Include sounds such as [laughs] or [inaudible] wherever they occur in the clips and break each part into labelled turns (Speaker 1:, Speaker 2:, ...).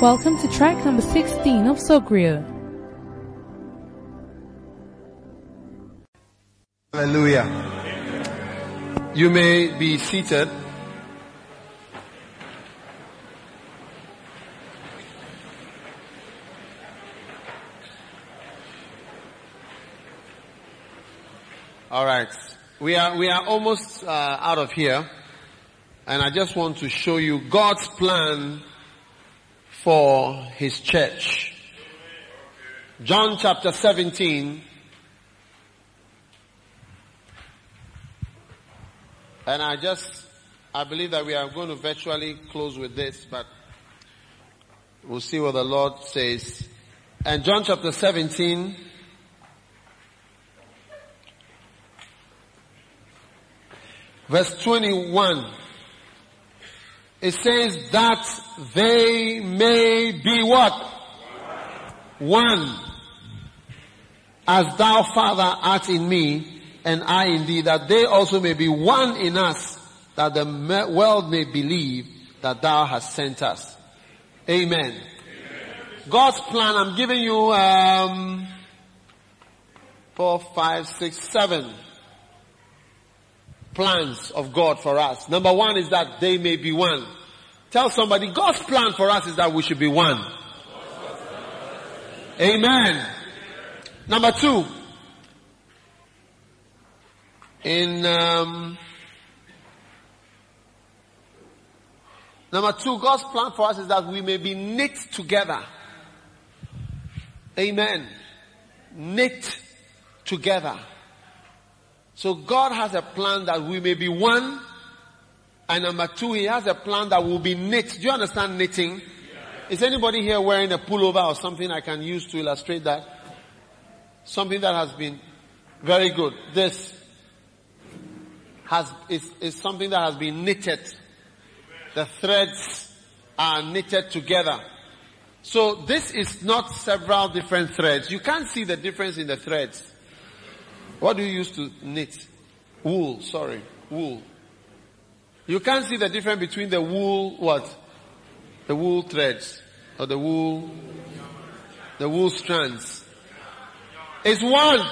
Speaker 1: Welcome to track number 16 of Zogreo.
Speaker 2: Hallelujah. You may be seated. All right. We are, we are almost uh, out of here. And I just want to show you God's plan for His church. John chapter 17. And I just, I believe that we are going to virtually close with this, but we'll see what the Lord says. And John chapter 17, verse 21. It says that they may be what? One. As thou Father art in me and I in thee, that they also may be one in us, that the world may believe that thou hast sent us. Amen. Amen. God's plan, I'm giving you, um, four, five, six, seven plans of God for us. Number one is that they may be one. Tell somebody, God's plan for us is that we should be one. Amen. Number two, in um, number two, God's plan for us is that we may be knit together. Amen. Knit together. So God has a plan that we may be one. And number two, He has a plan that will be knit. Do you understand knitting? Is anybody here wearing a pullover or something I can use to illustrate that? Something that has been very good. This has, is, is something that has been knitted. The threads are knitted together. So this is not several different threads. You can't see the difference in the threads. What do you use to knit? Wool, sorry, wool. You can't see the difference between the wool, what? The wool threads or the wool, the wool strands. It's one.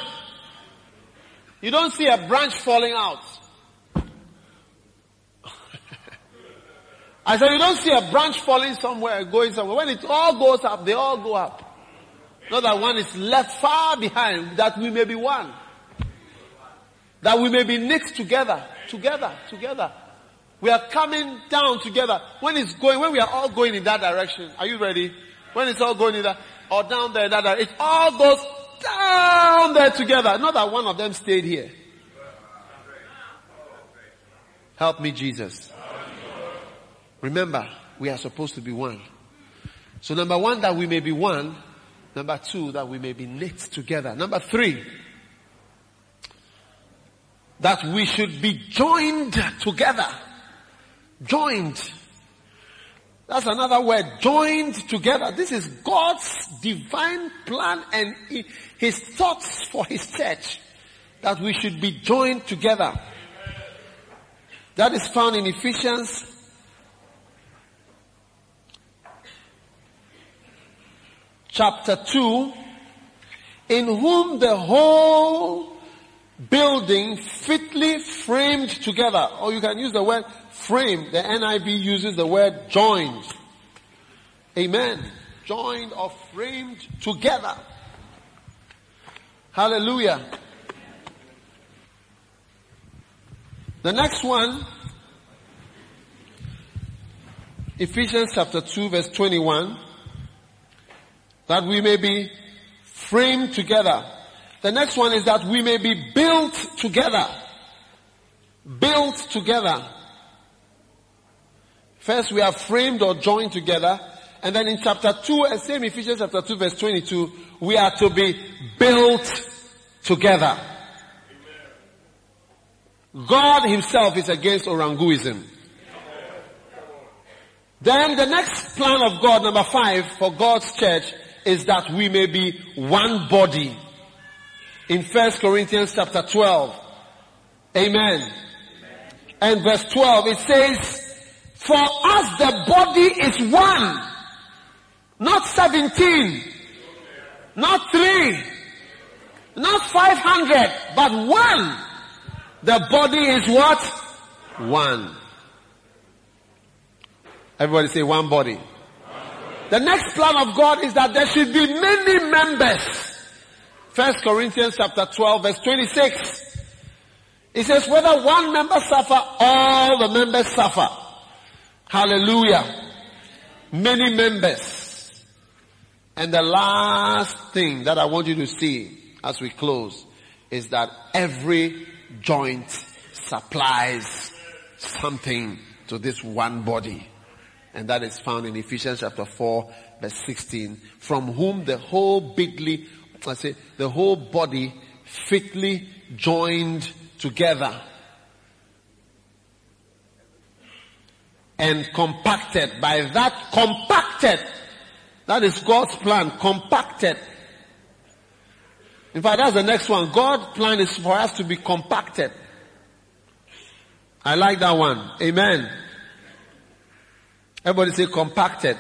Speaker 2: You don't see a branch falling out. [laughs] I said you don't see a branch falling somewhere, going somewhere. When it all goes up, they all go up. Not that one is left far behind, that we may be one. That we may be knit together, together, together. We are coming down together. When it's going, when we are all going in that direction, are you ready? When it's all going in that, or down there, that direction, it all goes down there together. Not that one of them stayed here. Help me, Jesus. Remember, we are supposed to be one. So number one, that we may be one. Number two, that we may be knit together. Number three, that we should be joined together. Joined. That's another word. Joined together. This is God's divine plan and His thoughts for His church. That we should be joined together. That is found in Ephesians chapter 2, in whom the whole building fitly framed together. Or you can use the word frame. The NIV uses the word joined. Amen. Joined or framed together. Hallelujah. The next one, Ephesians chapter 2 verse 21, that we may be framed together the next one is that we may be built together. Built together. First we are framed or joined together. And then in chapter 2, uh, same Ephesians chapter 2 verse 22, we are to be built together. God himself is against oranguism. Then the next plan of God, number five, for God's church is that we may be one body in 1 Corinthians chapter 12. Amen. And verse 12, it says, for us the body is one Not 17. Not three. Not 500, but one. The body is what? One. Everybody say one body. The next plan of God is that there should be many members. First Corinthians chapter 12 verse 26. It says whether one member suffer, all the members suffer. Hallelujah. Many members. And the last thing that I want you to see as we close is that every joint supplies something to this one body. And that is found in Ephesians chapter 4 verse 16. From whom the whole bigly, I say, the whole body fitly joined together and compacted by that compacted. That is God's plan, compacted. In fact, that's the next one. God's plan is for us to be compacted. I like that one. Amen. Everybody say compacted.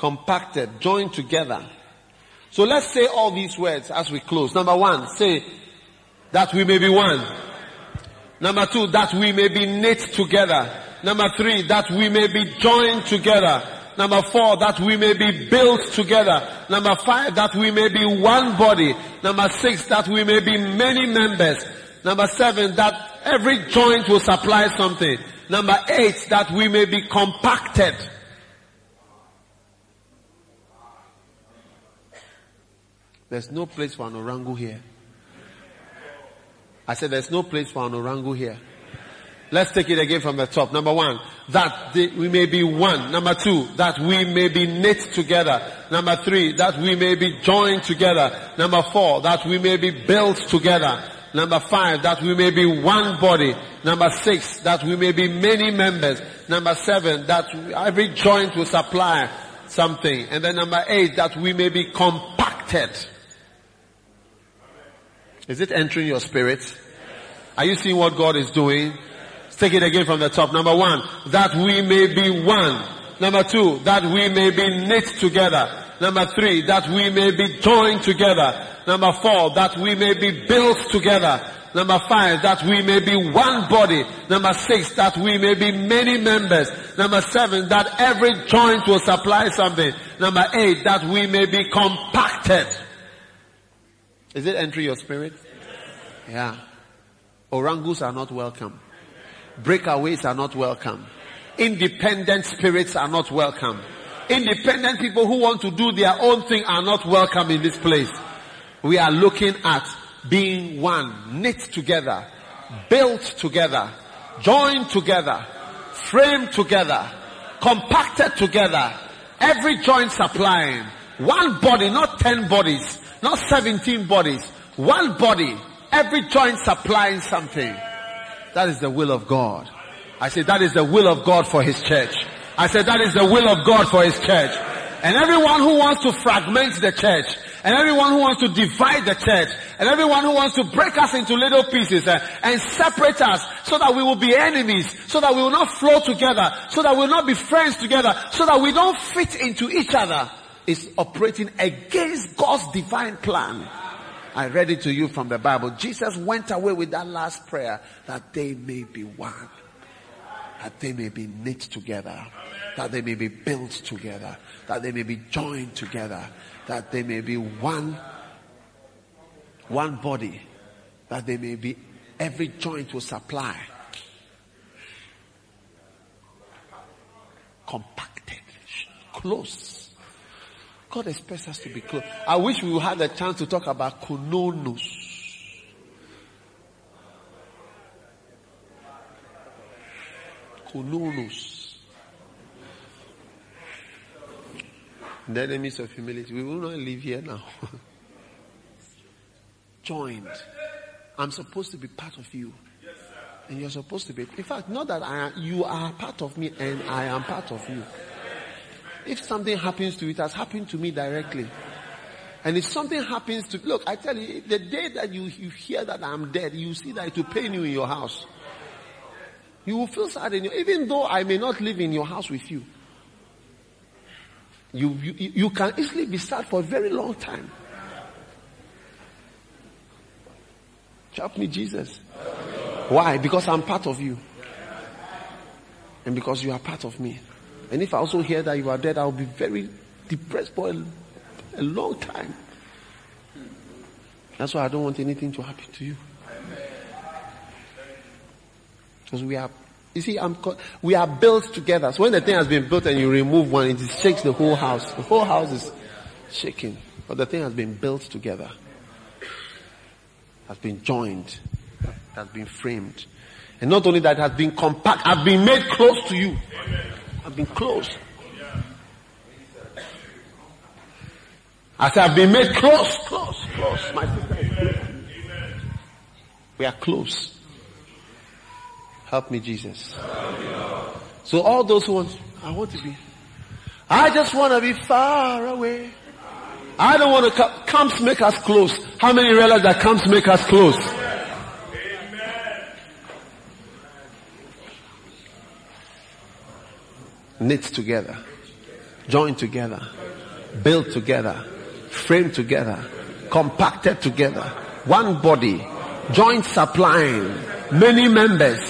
Speaker 2: Compacted, joined together. So let's say all these words as we close. Number one, say that we may be one. Number two, that we may be knit together. Number three, that we may be joined together. Number four, that we may be built together. Number five, that we may be one body. Number six, that we may be many members. Number seven, that every joint will supply something. Number eight, that we may be compacted. There's no place for an orangu here. I said there's no place for an orangu here. Let's take it again from the top. Number one, that we may be one. Number two, that we may be knit together. Number three, that we may be joined together. Number four, that we may be built together. Number five, that we may be one body. Number six, that we may be many members. Number seven, that every joint will supply something. And then number eight, that we may be compacted. Is it entering your spirit? Are you seeing what God is doing? Let's take it again from the top. Number one, that we may be one. Number two, that we may be knit together. Number three, that we may be joined together. Number four, that we may be built together. Number five, that we may be one body. Number six, that we may be many members. Number seven, that every joint will supply something. Number eight, that we may be compacted. Is it entering your spirit? Yeah. Orangus are not welcome. Breakaways are not welcome. Independent spirits are not welcome. Independent people who want to do their own thing are not welcome in this place. We are looking at being one, knit together, built together, joined together, framed together, compacted together, every joint supplying, one body, not ten bodies, not 17 bodies. One body. Every joint supplying something. That is the will of God. I say that is the will of God for His church. I said that is the will of God for His church. And everyone who wants to fragment the church, and everyone who wants to divide the church, and everyone who wants to break us into little pieces uh, and separate us so that we will be enemies, so that we will not flow together, so that we will not be friends together, so that we don't fit into each other is operating against God's divine plan. I read it to you from the Bible. Jesus went away with that last prayer that they may be one, that they may be knit together, that they may be built together, that they may be joined together, that they may be one, one body, that they may be every joint will supply. Compacted, close God expects us to be close. I wish we had a chance to talk about kononos. Kononos. The enemies of humility. We will not live here now. [laughs] Joined. I'm supposed to be part of you. And you're supposed to be. In fact, not that I, you are part of me and I am part of you. If something happens to you, it has happened to me directly. And if something happens to, look, I tell you, the day that you, you hear that I'm dead, you see that it will pain you in your house. You will feel sad in your, even though I may not live in your house with you. You, you, you can easily be sad for a very long time. Help me, Jesus. Why? Because I'm part of you. And because you are part of me. And if I also hear that you are dead, I'll be very depressed for a, a long time. That's why I don't want anything to happen to you. Because we are, you see, I'm, we are built together. So when the thing has been built and you remove one, it shakes the whole house. The whole house is shaking. But the thing has been built together. Has been joined. Has been framed. And not only that, has been compact, has been made close to you. Has been close. I said, I've been made close, close, close. My sister We are close. Help me, Jesus. So all those who want, I want to be, I just want to be far away. I don't want to come, camps make us close. How many realize that camps make us close? Knit together, join together, build together, framed together, compacted together, one body, joint supplying, many members,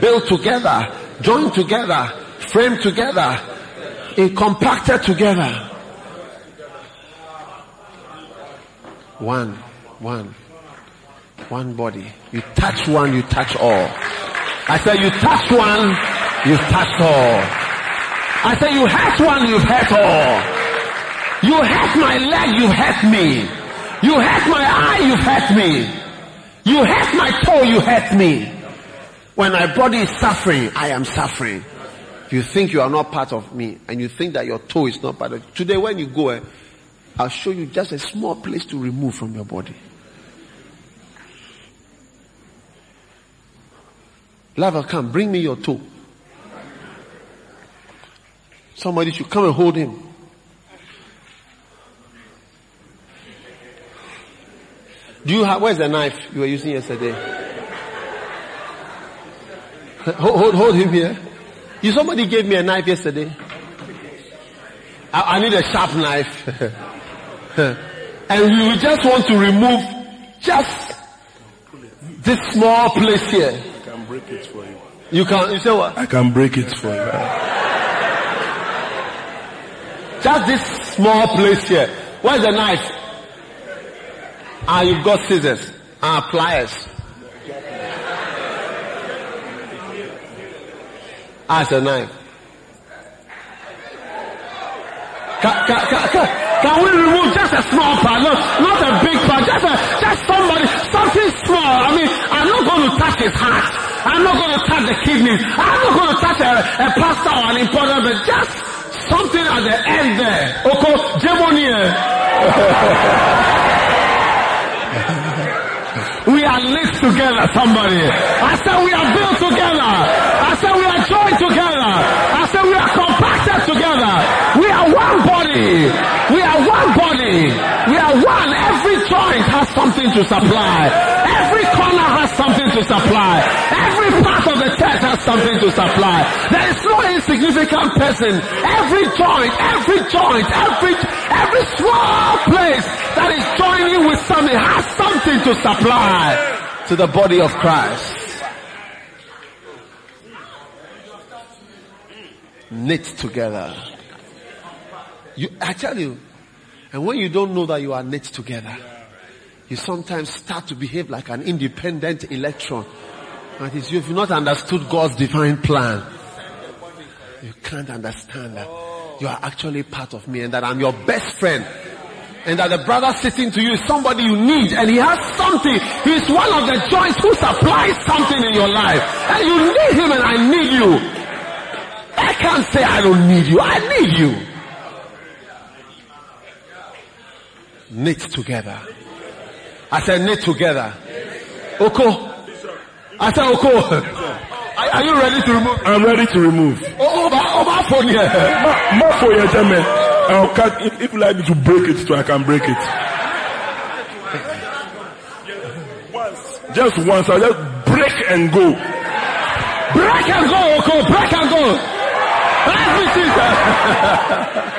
Speaker 2: built together, joined together, framed together, and compacted together. One, one, one body. You touch one, you touch all. I said you touch one, you touch all. I said you hurt one, you've hurt all. You hurt my leg, you've hurt me. You hurt my eye, you've hurt me. You hurt my toe, you hurt me. When my body is suffering, I am suffering. If you think you are not part of me and you think that your toe is not part of today when you go, eh, I'll show you just a small place to remove from your body. Lava, come, bring me your toe. Somebody should come and hold him. Do you have, where's the knife you were using yesterday? hold, hold, hold him here. You, somebody gave me a knife yesterday. I, I need a sharp knife. [laughs] and we just want to remove just this small place here.
Speaker 3: I can break it for you.
Speaker 2: You can, you say what?
Speaker 3: I can break it for you.
Speaker 2: Just this small place here. Where's the knife? Ah, you've got scissors. Ah, pliers. Ah, a knife. Can, can, can, can, we remove just a small part? No, not a big part. Just a, just somebody, something small. I mean, I'm not going to touch his heart. I'm not going to touch the kidneys. I'm not going to touch a, a pastor or an important, but just something at the end there. Oko, Jemonie. Eh? [laughs] We are linked together, somebody. I said we are built together. I said we are joined together. I said we are compacted together. We one body. We are one body. We are one. Every joint has something to supply. Every corner has something to supply. Every part of the church has something to supply. There is no insignificant person. Every joint, every joint, every, every small place that is joining with something has something to supply to the body of Christ. Knit together. You, I tell you, and when you don't know that you are knit together, you sometimes start to behave like an independent electron. That is, you've not understood God's divine plan. You can't understand that you are actually part of me and that I'm your best friend and that the brother sitting to you is somebody you need and he has something. He's one of the joints who supplies something in your life. And you need him and I need you. I can't say I don't need you. I need you. Knit together. I said knit together. Oko. I said Oko. Are, are you ready to remove?
Speaker 3: I'm ready to remove.
Speaker 2: Oh, oh over, over oh, phone here.
Speaker 3: Ma- More for your gentlemen. I'll cut, if, if you like me to break it so I can break it. Just once, I'll just break and go.
Speaker 2: Break and go, Oko. Break and go. [laughs]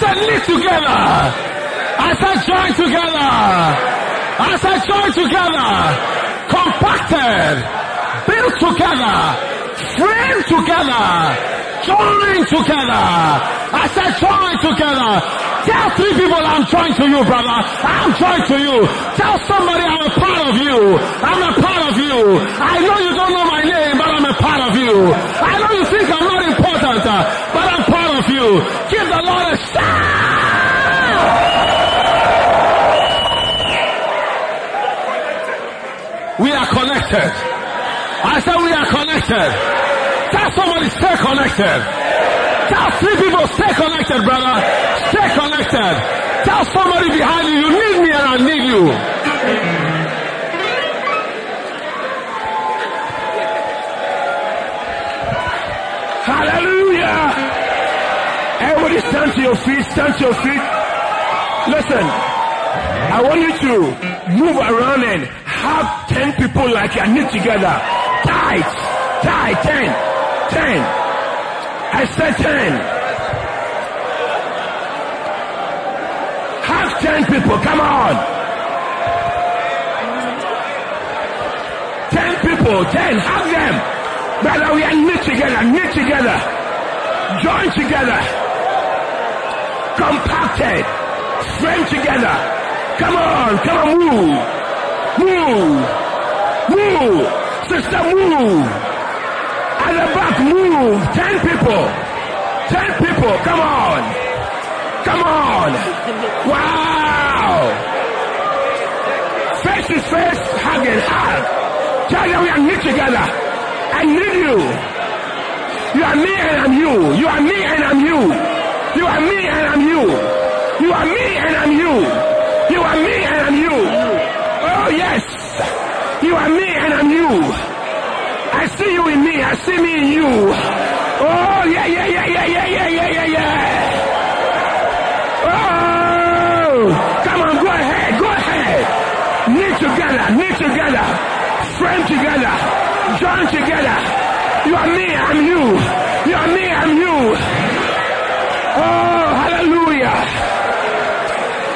Speaker 2: Everything. I knit together. I said join together. I said join together. Compacted. Built together. Framed together. Join together. I said join together. Tell three people I'm joined to you, brother. I'm joined to you. Tell somebody I'm a part of you. I'm a part of you. I know you don't know my name, but I'm a part of you. I know you think I'm not important, but you. Give the Lord a shout. We are connected. I said we are connected. Tell somebody stay connected. Tell three people stay connected, brother. Stay connected. Tell somebody behind you, you need me and I need you.
Speaker 3: Hallelujah. Everybody stand to your feet, stand to your feet. Listen, I want you to move around and have 10 people like you knit together. Tight, tight, 10, 10. I said 10. Have 10 people, come on. 10 people, 10, have them. Brother, we are knit together, knit together. Join together. Compacted. Frame together. Come on, come on, move. Move. Move. Sister, move. At the back, move. Ten people. Ten people. Come on. Come on. Wow. Face to face, hug and hug. Tell them we are knit together. I need you. You are me and I'm you. You are me and I'm you. You are me and I'm you. You are me and I'm you. You are me and I'm you. Oh yes. You are me and I'm you. I see you in me. I see me in you. Oh yeah, yeah, yeah, yeah, yeah, yeah, yeah, yeah, yeah. Oh, come on, go ahead, go ahead. Knit together, knit together, frame together join together. You are me, I'm you. You are me, I'm you. Oh, hallelujah.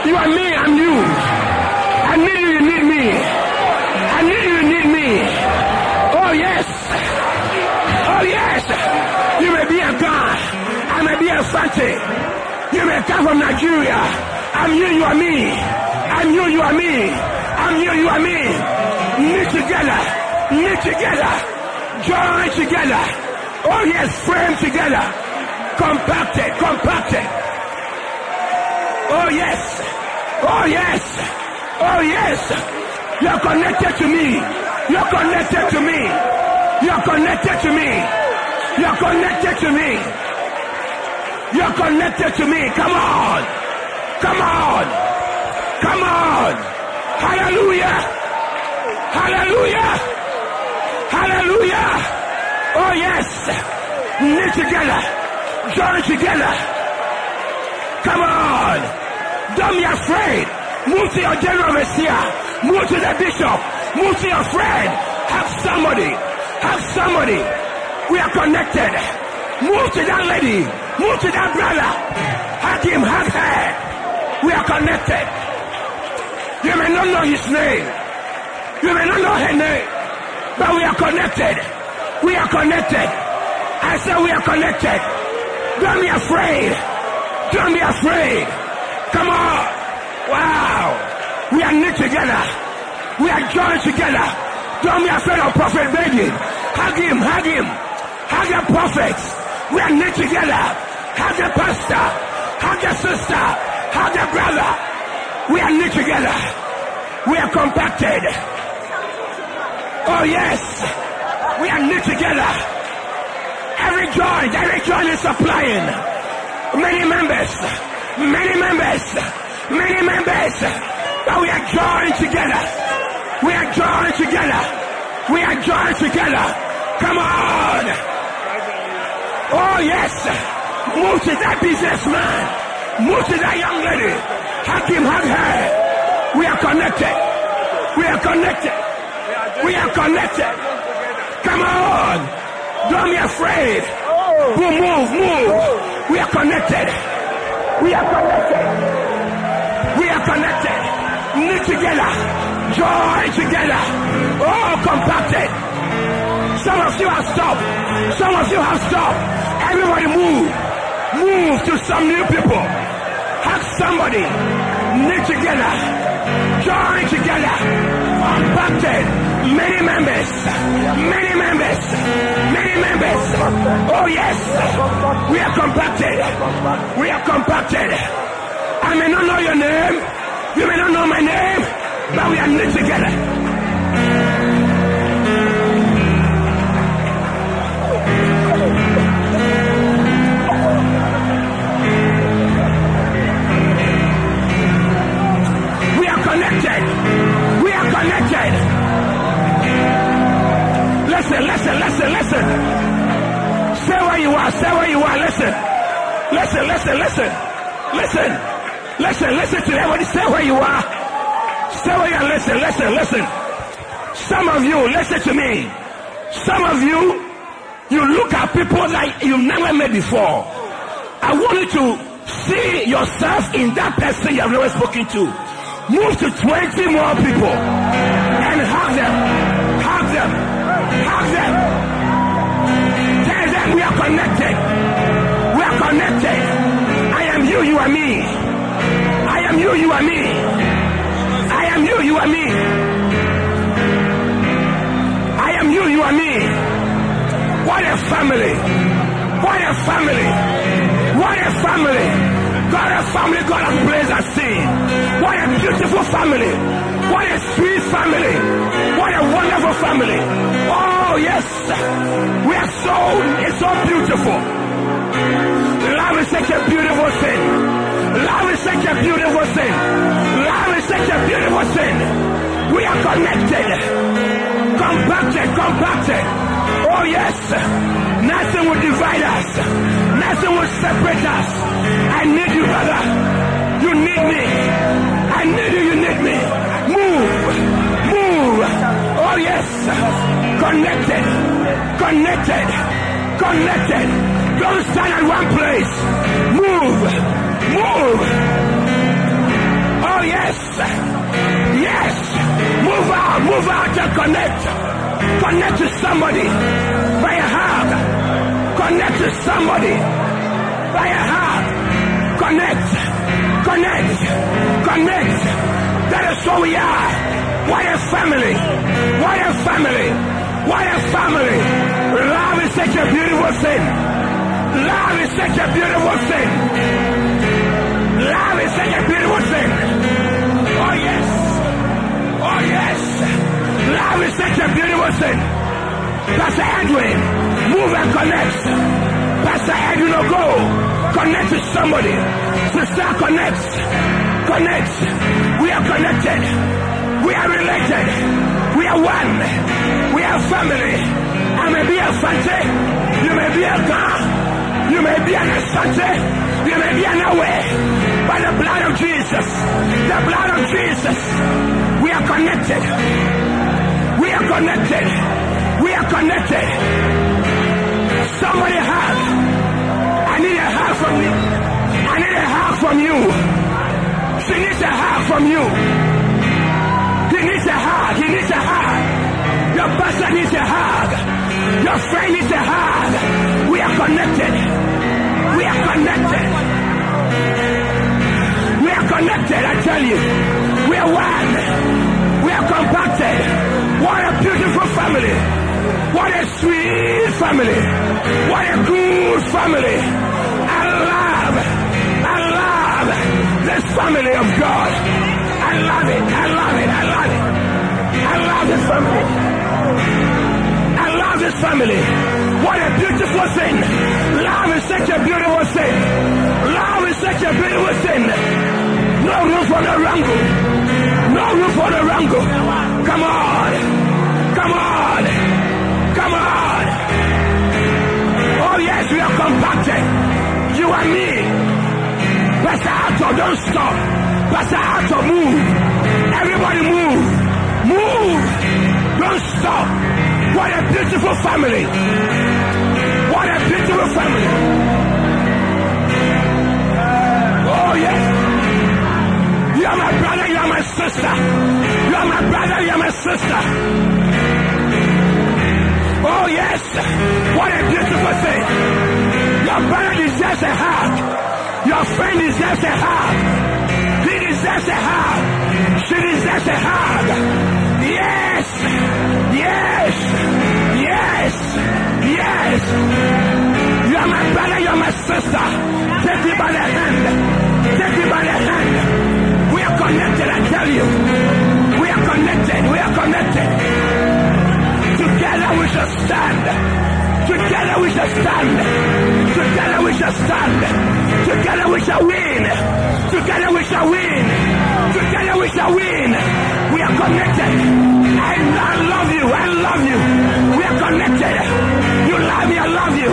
Speaker 3: You are me, I'm you. I need you, you need me. I need you, you need me. Oh yes. Oh yes. You may be a Ga. I may be a Fante. You may come from Nigeria. I'm you, you are me. I'm you, you are me. I'm you, you are me. Meet together knit together, join together. Oh yes, frame together, compacted, compacted. Oh yes, oh yes, oh yes. You're connected to me. You're connected to me. You're connected to me. You're connected to me. You're connected to me. Come on. Come on. Come on. Hallelujah. Hallelujah. Hallelujah. Oh yes. Knit together. Join it together. Come on. Don't be afraid. Move to your general messiah. Move to the bishop. Move to your friend. Have somebody. Have somebody. We are connected. Move to that lady. Move to that brother. Hug him, hug her. We are connected. You may not know his name. You may not know her name. But we are connected. We are connected. I said we are connected. Don't be afraid. Don't be afraid. Come on. Wow. We are knit together. We are joined together. Don't be afraid of Prophet Benjamin. Hug him, hug him. Hug the prophets. We are knit together. Hug the pastor. Hug the sister. Hug the brother. We are knit together. We are compacted. Oh yes. We are knit together. Every joint, every joint is supplying. Many members, many members, many members. But we are joined together. We are joined together. We are joined together. Come on. Oh yes. Move to that businessman. Move to that young lady. Hug him, hug her. We are connected. We are connected. We are connected. Come on. Don't be afraid. Move, move, move. We are connected. We are connected. We are connected. Knit together. Join together. All compacted. Some of you have stopped. Some of you have stopped. Everybody move. Move to some new people. Hug somebody. Knit together. Join together. Compacted. Many members. Many members. Many members. Oh yes. We are compacted. We are compacted. I may not know your name. You may not know my name. But we are knit together. We are connected. Listen, listen, listen, listen. Stay where you are. Stay where you are. Listen. Listen, listen, listen. Listen. Listen, listen to everybody. Stay where you are. Stay where you are. Listen, listen, listen. Some of you, listen to me. Some of you, you look at people like you've never met before. I want you to see yourself in that person you have never spoken to. Move to 20 more people Hug them. Tell them we are connected. We are connected. I am you, you are me. I am you, you are me. I am you, you are me. I am you, you are me. What a family. What a family. What a family. God a family God has at sea. What a beautiful family. What a sweet family. Family. Oh yes. We are so, it's so beautiful. Love is such a beautiful thing. Love is such a beautiful thing. Love is such a beautiful thing. We are connected. Compacted, compacted. Oh yes. Nothing will divide us. Nothing will separate us. I need you, brother. You need me. I need you, Oh yes. Connected. Connected. Connected. Don't stand at one place. Move. Move. Oh yes. Yes. Move out. Move out and connect. Connect to somebody by a hug. Connect to somebody by a hug. Connect. Connect. Connect. That is who we are. What a family. What a family. What a family. Love is such a beautiful thing. Love is such a beautiful thing. Love is such a beautiful thing. Oh yes. Oh yes. Love is such a beautiful thing. Pastor Edwin, move and connect. Pastor Edwin go. Connect to somebody. Sister, connect. Connect. We are connected. We are related. We are one. We are family. I may be a Fante. You may be a Ga. You may be an Asante. You may be an Ewe. By the blood of Jesus. The blood of Jesus. We are connected. We are connected. We are connected. Somebody hug. I need a hug from you. I need a hug from you. She needs a hug from you. Needs a hug. He needs a hug. Your pastor needs a hug. Your friend needs a hug. We are connected. We are connected. We are connected, I tell you. We are one. We are compacted. What a beautiful family. What a sweet family. What a good family. I love, I love this family of God. I love it. I love it. I love it. I love this family. I love this family. What a beautiful thing. Love is such a beautiful thing. Love is such a beautiful thing. No room for the wrangle. No room for the wrangle. Come on. Come on. Come on. Oh yes, we are compacted. You and me. Pastor Arthur, don't stop. Pastor Arthur, move. Everybody move. Move. Don't up. What a beautiful family. What a beautiful family. Oh yes. You are my brother, you are my sister. You are my brother, you are my sister. Oh yes. What a beautiful thing. Your brother deserves a hug. Your friend deserves a hug. Deserves a hug. She deserves a hug. Yes. Yes. Yes. Yes. You are my brother, you are my sister. Take me by the hand. Take me by the hand. We are connected, I tell you. We are connected. We are connected. Together we shall stand. Together we shall stand. Together we shall stand. Together we shall win. Together we shall win. Together we shall win. We are connected. I, I love you. I love you. We are connected. You love me. I love you.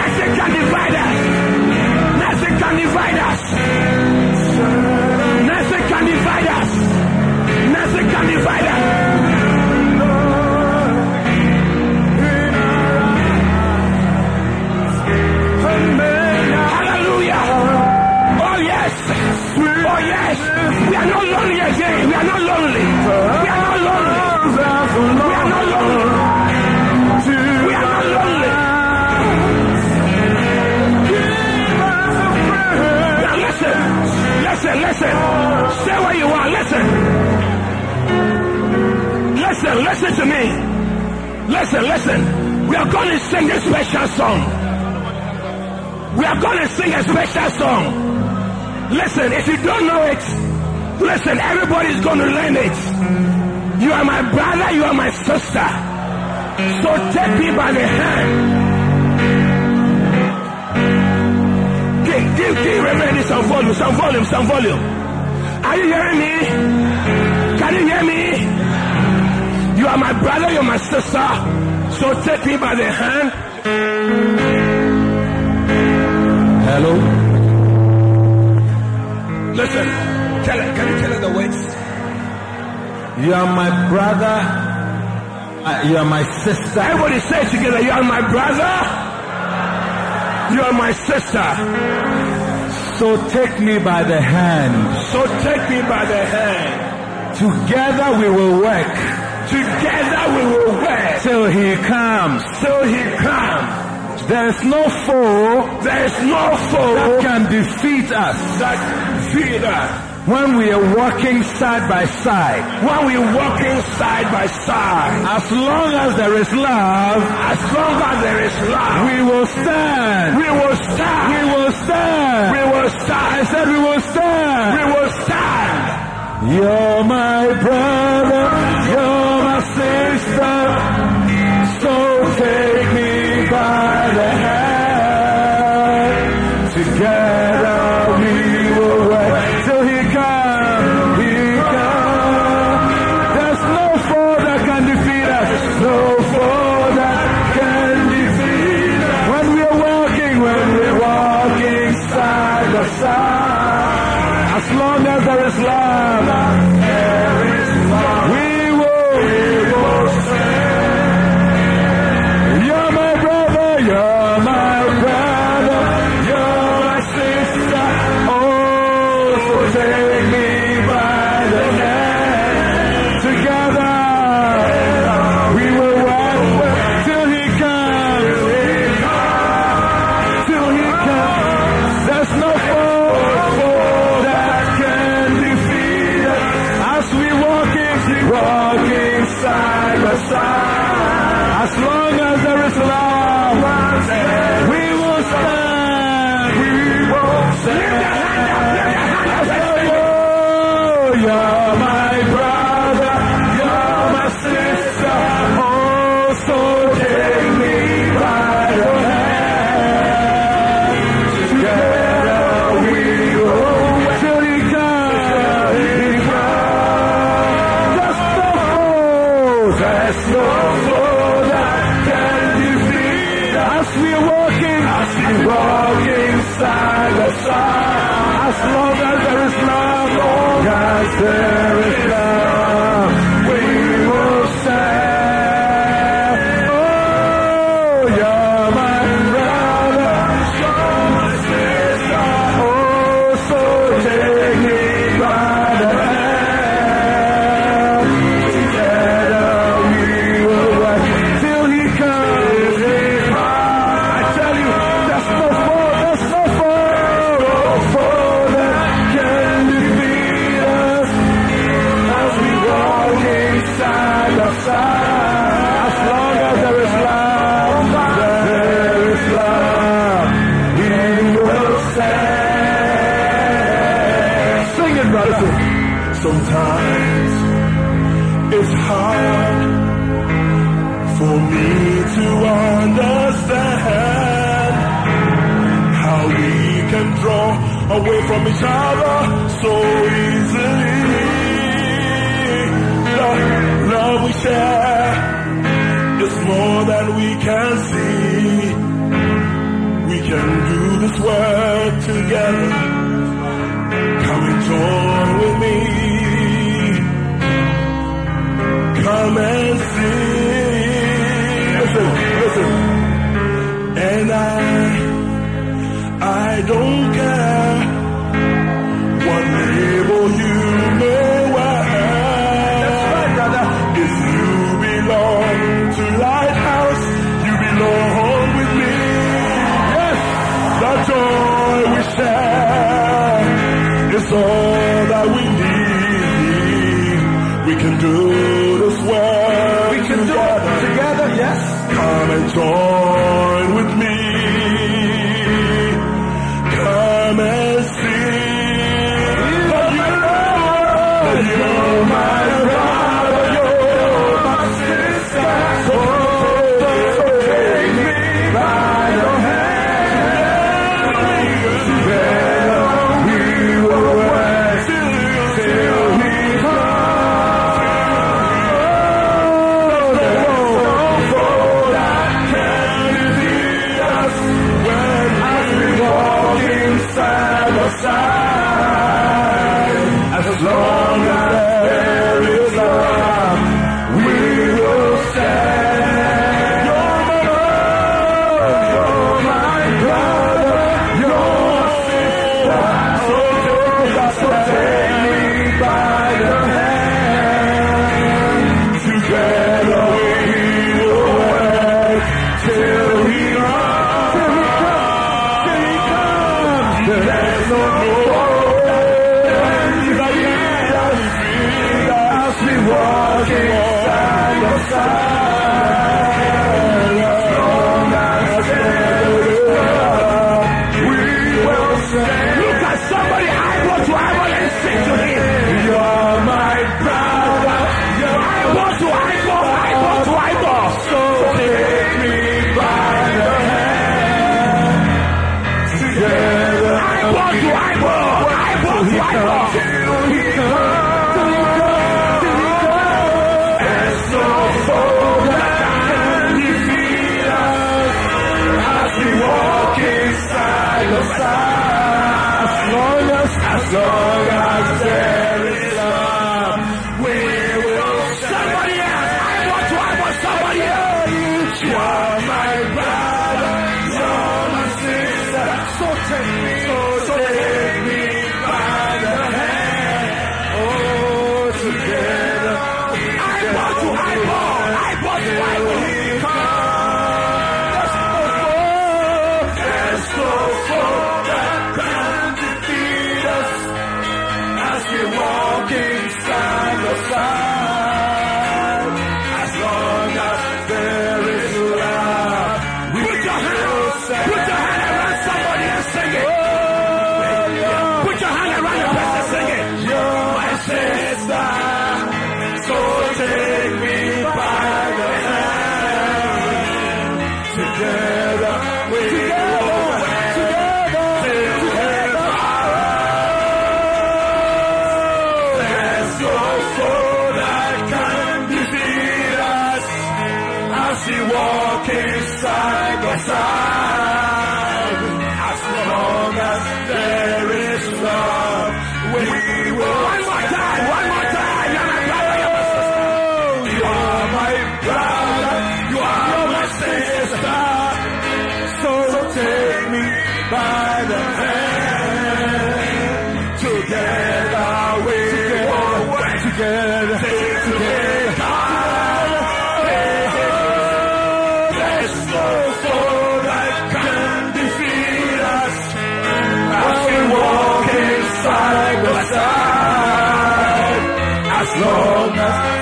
Speaker 3: Nothing can divide us. Nothing can divide us. Listen. Listen, listen. Stay where you are. Listen. Listen, listen to me. Listen, listen. We are going to sing a special song. We are going to sing a special song. Listen, if you don't know it, listen, everybody's going to learn it. You are my brother, you are my sister. So take me by the hand. Give, give, give Reverend some volume, some volume, some volume. Are you hearing me? Can you hear me? You are my brother, you are my sister. So take me by the hand. Hello? Listen, tell her, can you tell her the words?
Speaker 4: You are my brother. Uh, you are my sister.
Speaker 3: Everybody say it together, you are my brother. You are my sister.
Speaker 4: So take me by the hand.
Speaker 3: So take me by the hand.
Speaker 4: Together we will work
Speaker 3: Together we will work
Speaker 4: till he comes.
Speaker 3: till he comes.
Speaker 4: There is no foe
Speaker 3: There is no
Speaker 4: that
Speaker 3: foe
Speaker 4: can defeat us
Speaker 3: that feed us.
Speaker 4: When we are walking side by side.
Speaker 3: When we are walking side by side,
Speaker 4: As long as there is love,
Speaker 3: as long as there is love,
Speaker 4: we will stand.
Speaker 3: we will stand.
Speaker 4: We will stand.
Speaker 3: We will stand.
Speaker 4: I said we will stand.
Speaker 3: We will stand.
Speaker 4: You're my brother, you're my sister. soul.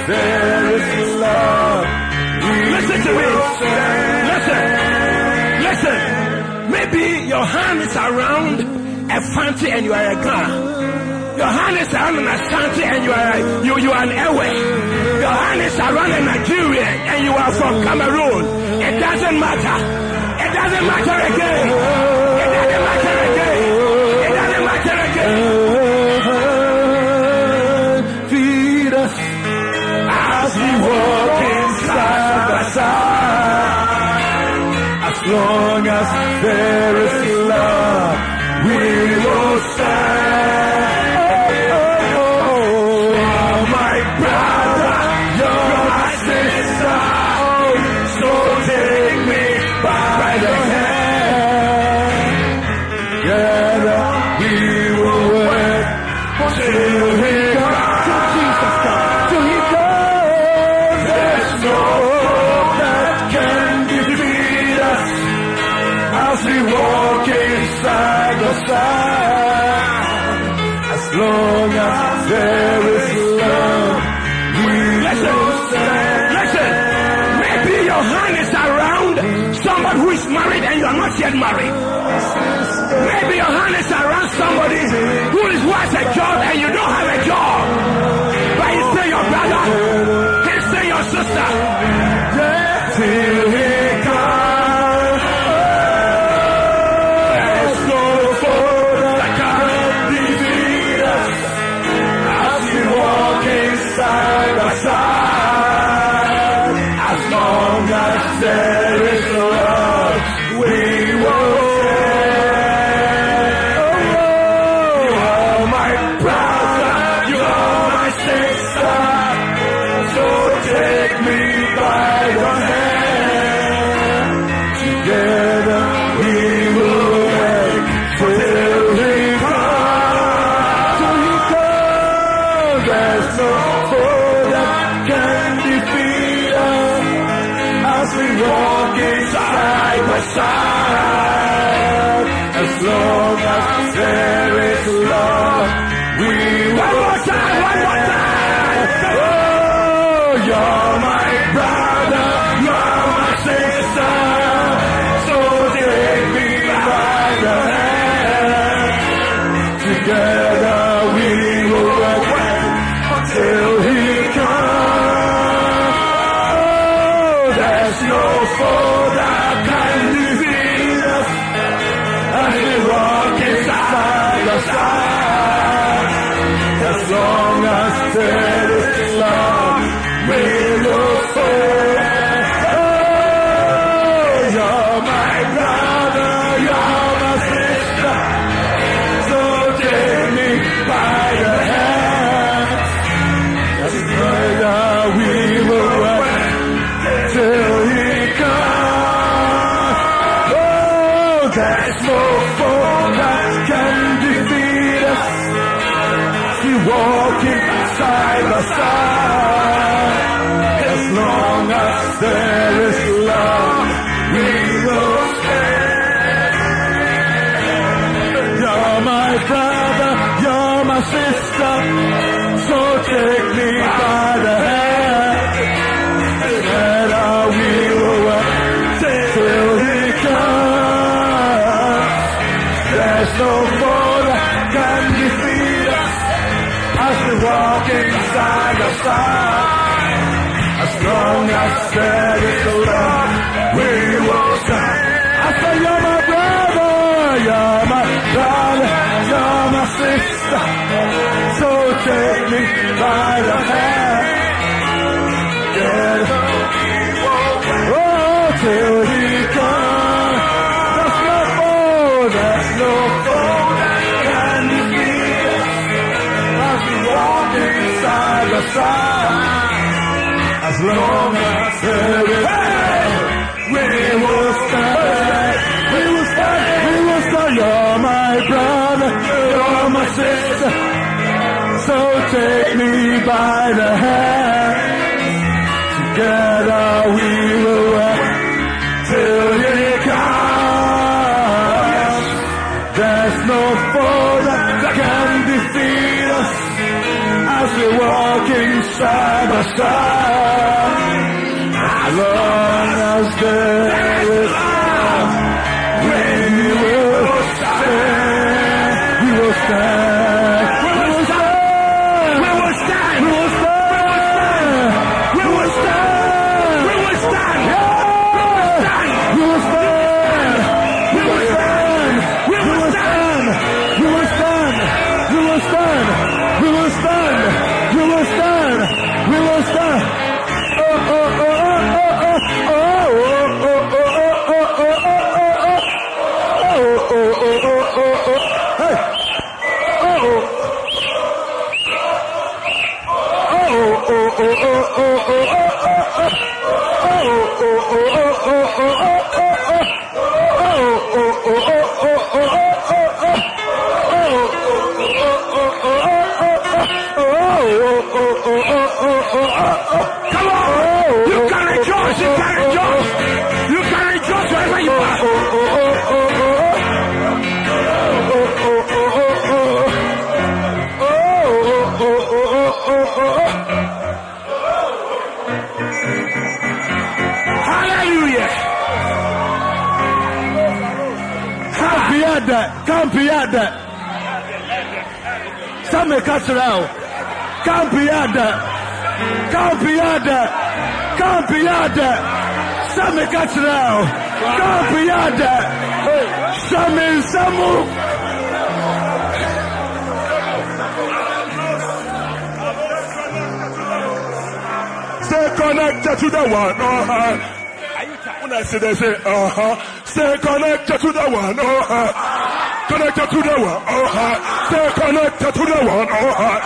Speaker 4: There is love. Listen to me.
Speaker 3: Listen. Listen. Maybe your hand is around a Fante and you are a car. Your hand is around an Asante and you are you, you are an Ewe. Your hand is around a Nigeria and you are from Cameroon. It doesn't matter. It doesn't matter again.
Speaker 4: long as there is love, we will stand.
Speaker 3: married. Maybe your
Speaker 4: hands are by the hair. Get oh, till he comes. That's no foe, that's no foe that can be. As we walk inside the side, as long as there is. take me by the hand. Together we will work till you come. There's no foe that can defeat us as we walk side by side.
Speaker 5: The one. Uh-huh. When I say they say, uh-huh. Stay connected to the one. Uh-huh. Connected to the one. Uh-huh. Stay connected to the one. Uh-huh.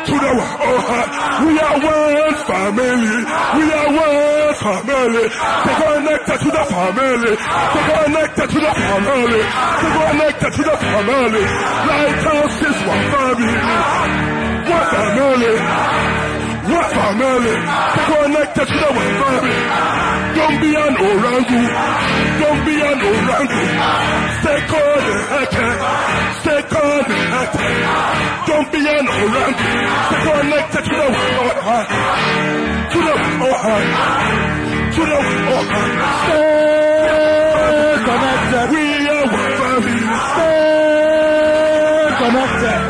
Speaker 5: To the one. Uh-huh. We are one family. We are one family. Stay connected to the family. Stay connected to the family. Stay connected to the family. Lighthouse is one family. One family. Family? Connected to the one family. Don't be an orangu. Don't be an orangu. Stay connected. Stay connected. Don't be an orangu. Stay connected to the one. To the one. To the one. Stay connected. We are one family. Stay connected.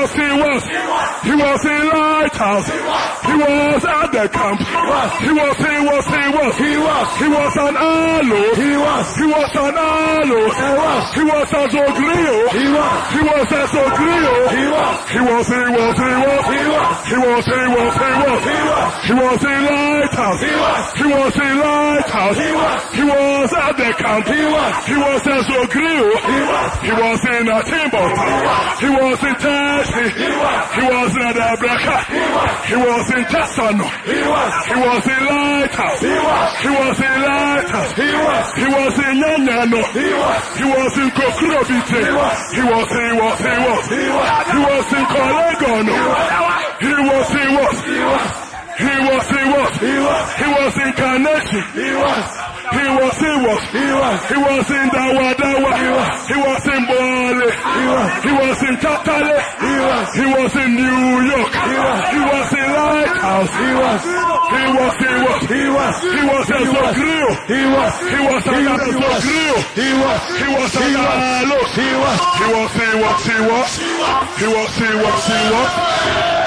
Speaker 5: wants to see us. He wants, he wants lighthouse. He was at the camp. He was, he was, he was. He was. He was an alo. He was. He was an alo. He was. He was a zoglio. He was. He was a zoglio. He was. He was, he was, he was. He was. He was, he was, he was. He was. He was in lighthouse. He was. He was in lighthouse. He was. He was at the camp. He was. He was a zoglio. He was. He was in a timber. He was in Tashi. He was. He was in the. He was. He was in Tassano. He was. He was in Lighthouse. He was. He was in Lighthouse. He was. He was in Nyanyano. He was. He was in Kokurobite. He was. He was. He was. He was. He was. He was in Kolegono. He was. He was. He was. He was, he was, he was, he was in Carnation. He was, he was, he was, he was, he was in Dawa Dawa. He was, he was in Bole. He was, he was in Tatale. He was, he was in New York. He was, he was in Lighthouse. He was, he was, he was, he was, he was in Zogreo. He was, he was in Zogreo. He was, he was in Alo. He was, he was, he was, he was, he was, he was, he was.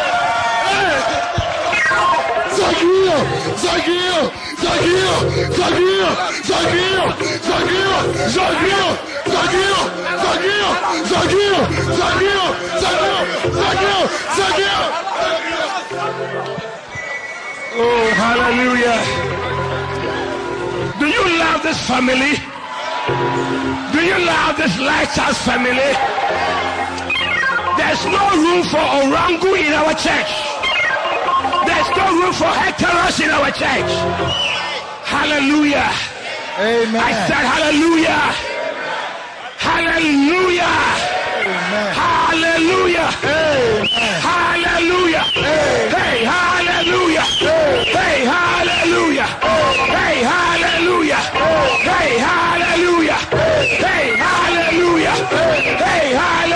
Speaker 4: Zagueiro! Zagueiro! Zagueiro! Zagueiro! Zagueiro! Zagueiro! Zagueiro! Zagueiro! Zagueiro! Zagueiro! Zagueiro! Zagueiro! Zagueiro!
Speaker 3: Oh, hallelujah. Do you love this family? Do you love this lighthouse family? There's no room for orangu in our church. There's no room for heteros in our church. Hallelujah.
Speaker 5: Amen.
Speaker 3: I said hallelujah. Hallelujah. Hallelujah. Hallelujah. Hey, hallelujah. Hey, hallelujah. Hey, hallelujah. Hey, hallelujah. Hey, hallelujah. Hey, hallelujah.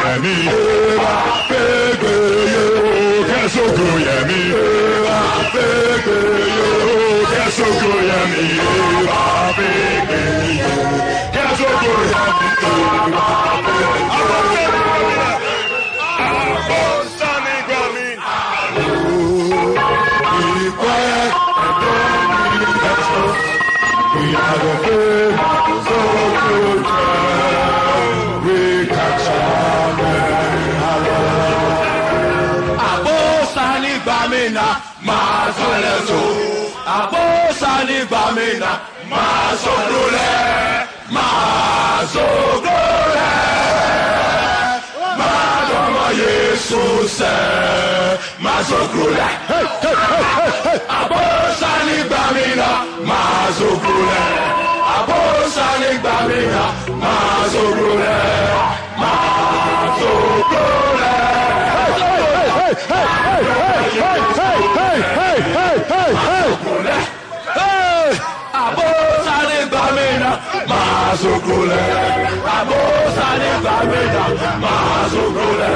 Speaker 4: Yẹmí. Ẹ̀rọ pépèrè yóò kẹ́sókò
Speaker 2: mọ̀lẹ́tò àpòsánì bàmínà máa sọ̀rọ̀ rẹ̀ máa sọ̀rọ̀ rẹ̀ máa dọ̀mọ̀ Yéṣu sẹ́ máa sọ̀rọ̀ rẹ̀ àpòsánì bàmínà máa sọ̀rọ̀ rẹ̀ àpòsánì bàmínà máa sọ̀rọ̀ rẹ̀ máa sọ̀rọ̀ rẹ̀. Lẹ̀. Máa sọ̀rọ̀ lẹ̀. Abọ́sáré gbàmínà máa sókòlẹ̀. Abọ́sáré gbàmínà máa sókòlẹ̀.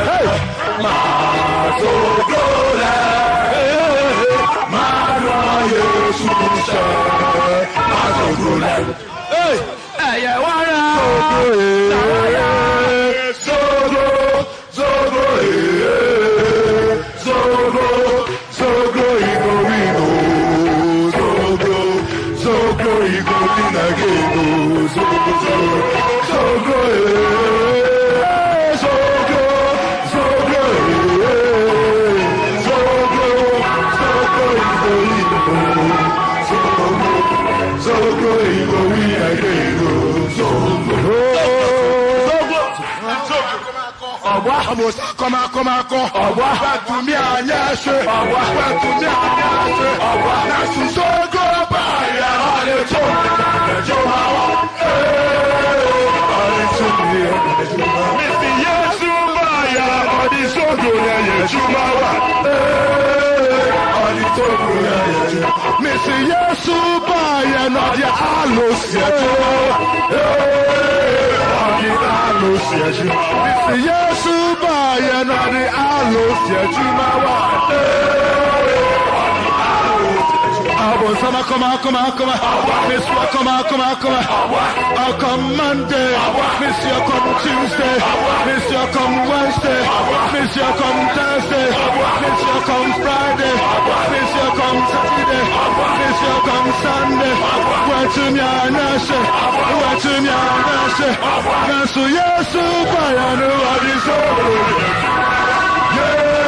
Speaker 2: Máa sókòlẹ̀. Máa lọ Yéṣu sẹ́. Máa sókòlẹ̀. Ẹyẹ wá rà.
Speaker 4: Zogo, musa kɔmakɔmakɔ batumi anyase batumi anyase na susogo baaya alejo alejo awa alejo awa misi yesu baaya ɔdisogo yeyesu awa ɔdisogo yeyesu misi yesu baaya nɔdiya alosiɛju ɔdi alosiɛju misi yesu. 沿那的安陆写去马万。Abo sama koma koma koma. Miss you koma koma koma. I'll come Monday. Miss you come Tuesday. Miss you come Wednesday. Miss you come Thursday. Miss you come Friday. Miss you come Saturday. Miss you come Sunday. Where to me anashe. Where to me anashe. Nasu Yesu bayanu adiso. Yeah.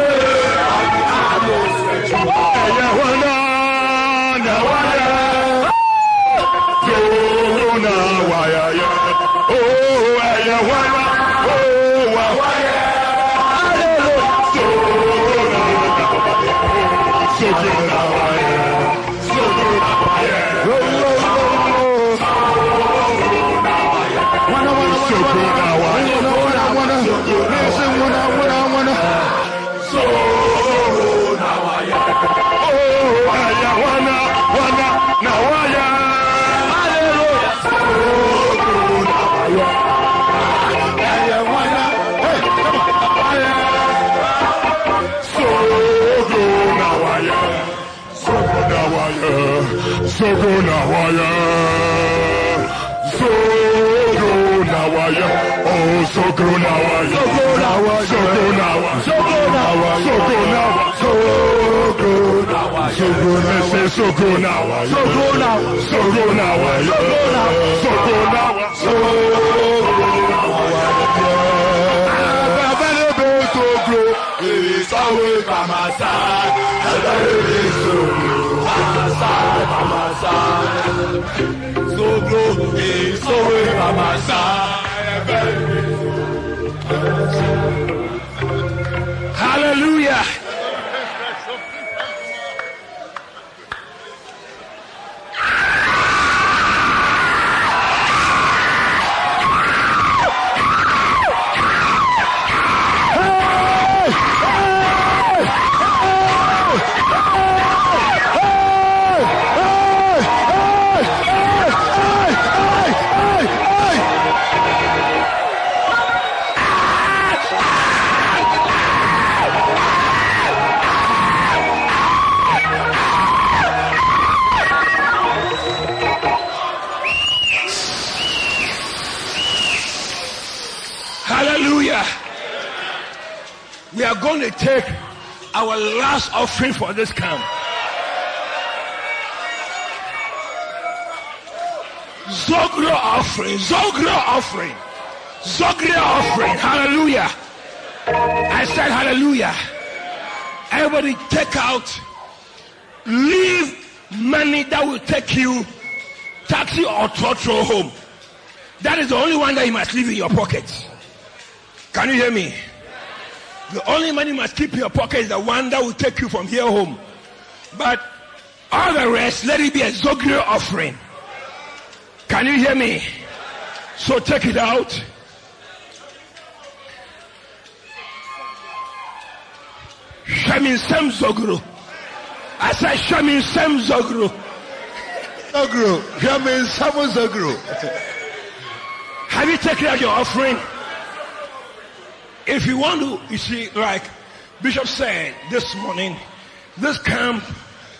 Speaker 4: So go nowaya, So go nowaya, Oh so go nowaya, So go nowaya, So go nowaya, So go nowaya, So go nowaya, Let's say so go nowaya, So go nowaya, So go nowaya, So go nowaya, So go nowaya, So go nowaya, I've been a bad so go, It's always by my side, and I really do. Ramazan, Ramazan. So glory, so side.
Speaker 2: Hallelujah.
Speaker 3: Offering for this camp. Zogro offering, Zogro offering, Zogro offering. Hallelujah. I said hallelujah. Everybody take out, leave money that will take you taxi or trotro home. That is the only one that you must leave in your pocket. Can you hear me? The only money you must keep in your pocket is the one that will take you from here home. But all the rest, let it be a Zogreo offering. Can you hear me? So take it out. Shamin Sem Zogro. I said Shamin Sem Zogro.
Speaker 4: Zogro. Shamin Sem Zogro.
Speaker 3: Have you taken out your offering? If you want to, you see, like Bishop said this morning, this camp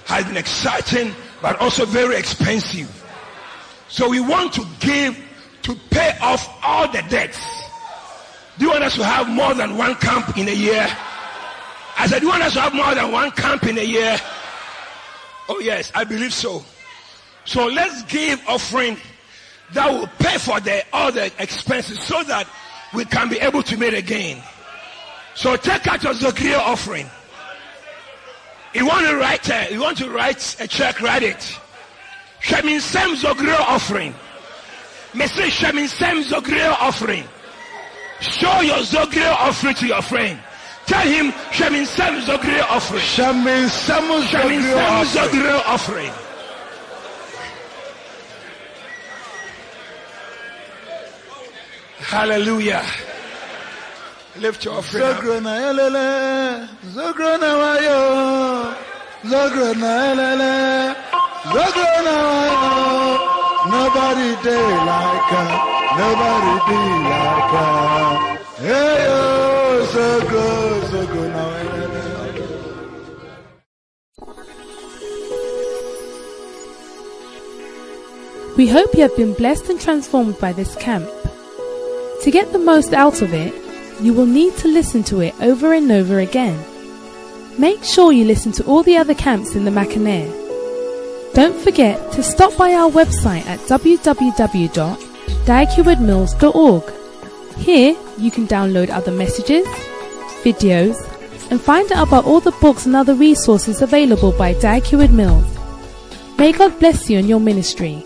Speaker 3: has been exciting, but also very expensive. So we want to give to pay off all the debts. Do you want us to have more than one camp in a year? I said, do you want us to have more than one camp in a year? Oh yes, I believe so. So let's give offering that will pay for the, all the expenses so that we can be able to meet again. So take out your Zogreo offering. You want to write a, you want to write a check, write it. Shemin Sem Zogreo offering. Mr. Shemin Sem Zogreo offering. Show your Zogreo offering to your friend. Tell him Shemin Sem Zogreo offering.
Speaker 4: Shemin Sem
Speaker 3: Zogreo offering. Hallelujah. Lift your offering up.
Speaker 4: Zogrona elele, Zogrona wayo, Zogrona elele, Zogrona wayo. Nobody day like her, nobody be like her. Hey oh, so good, so good now.
Speaker 1: We hope you have been blessed and transformed by this camp. To get the most out of it, you will need to listen to it over and over again. Make sure you listen to all the other camps in the Mackinac. Don't forget to stop by our website at www.daghewardmills.org. Here you can download other messages, videos, and find out about all the books and other resources available by Dag Mills. May God bless you and your ministry.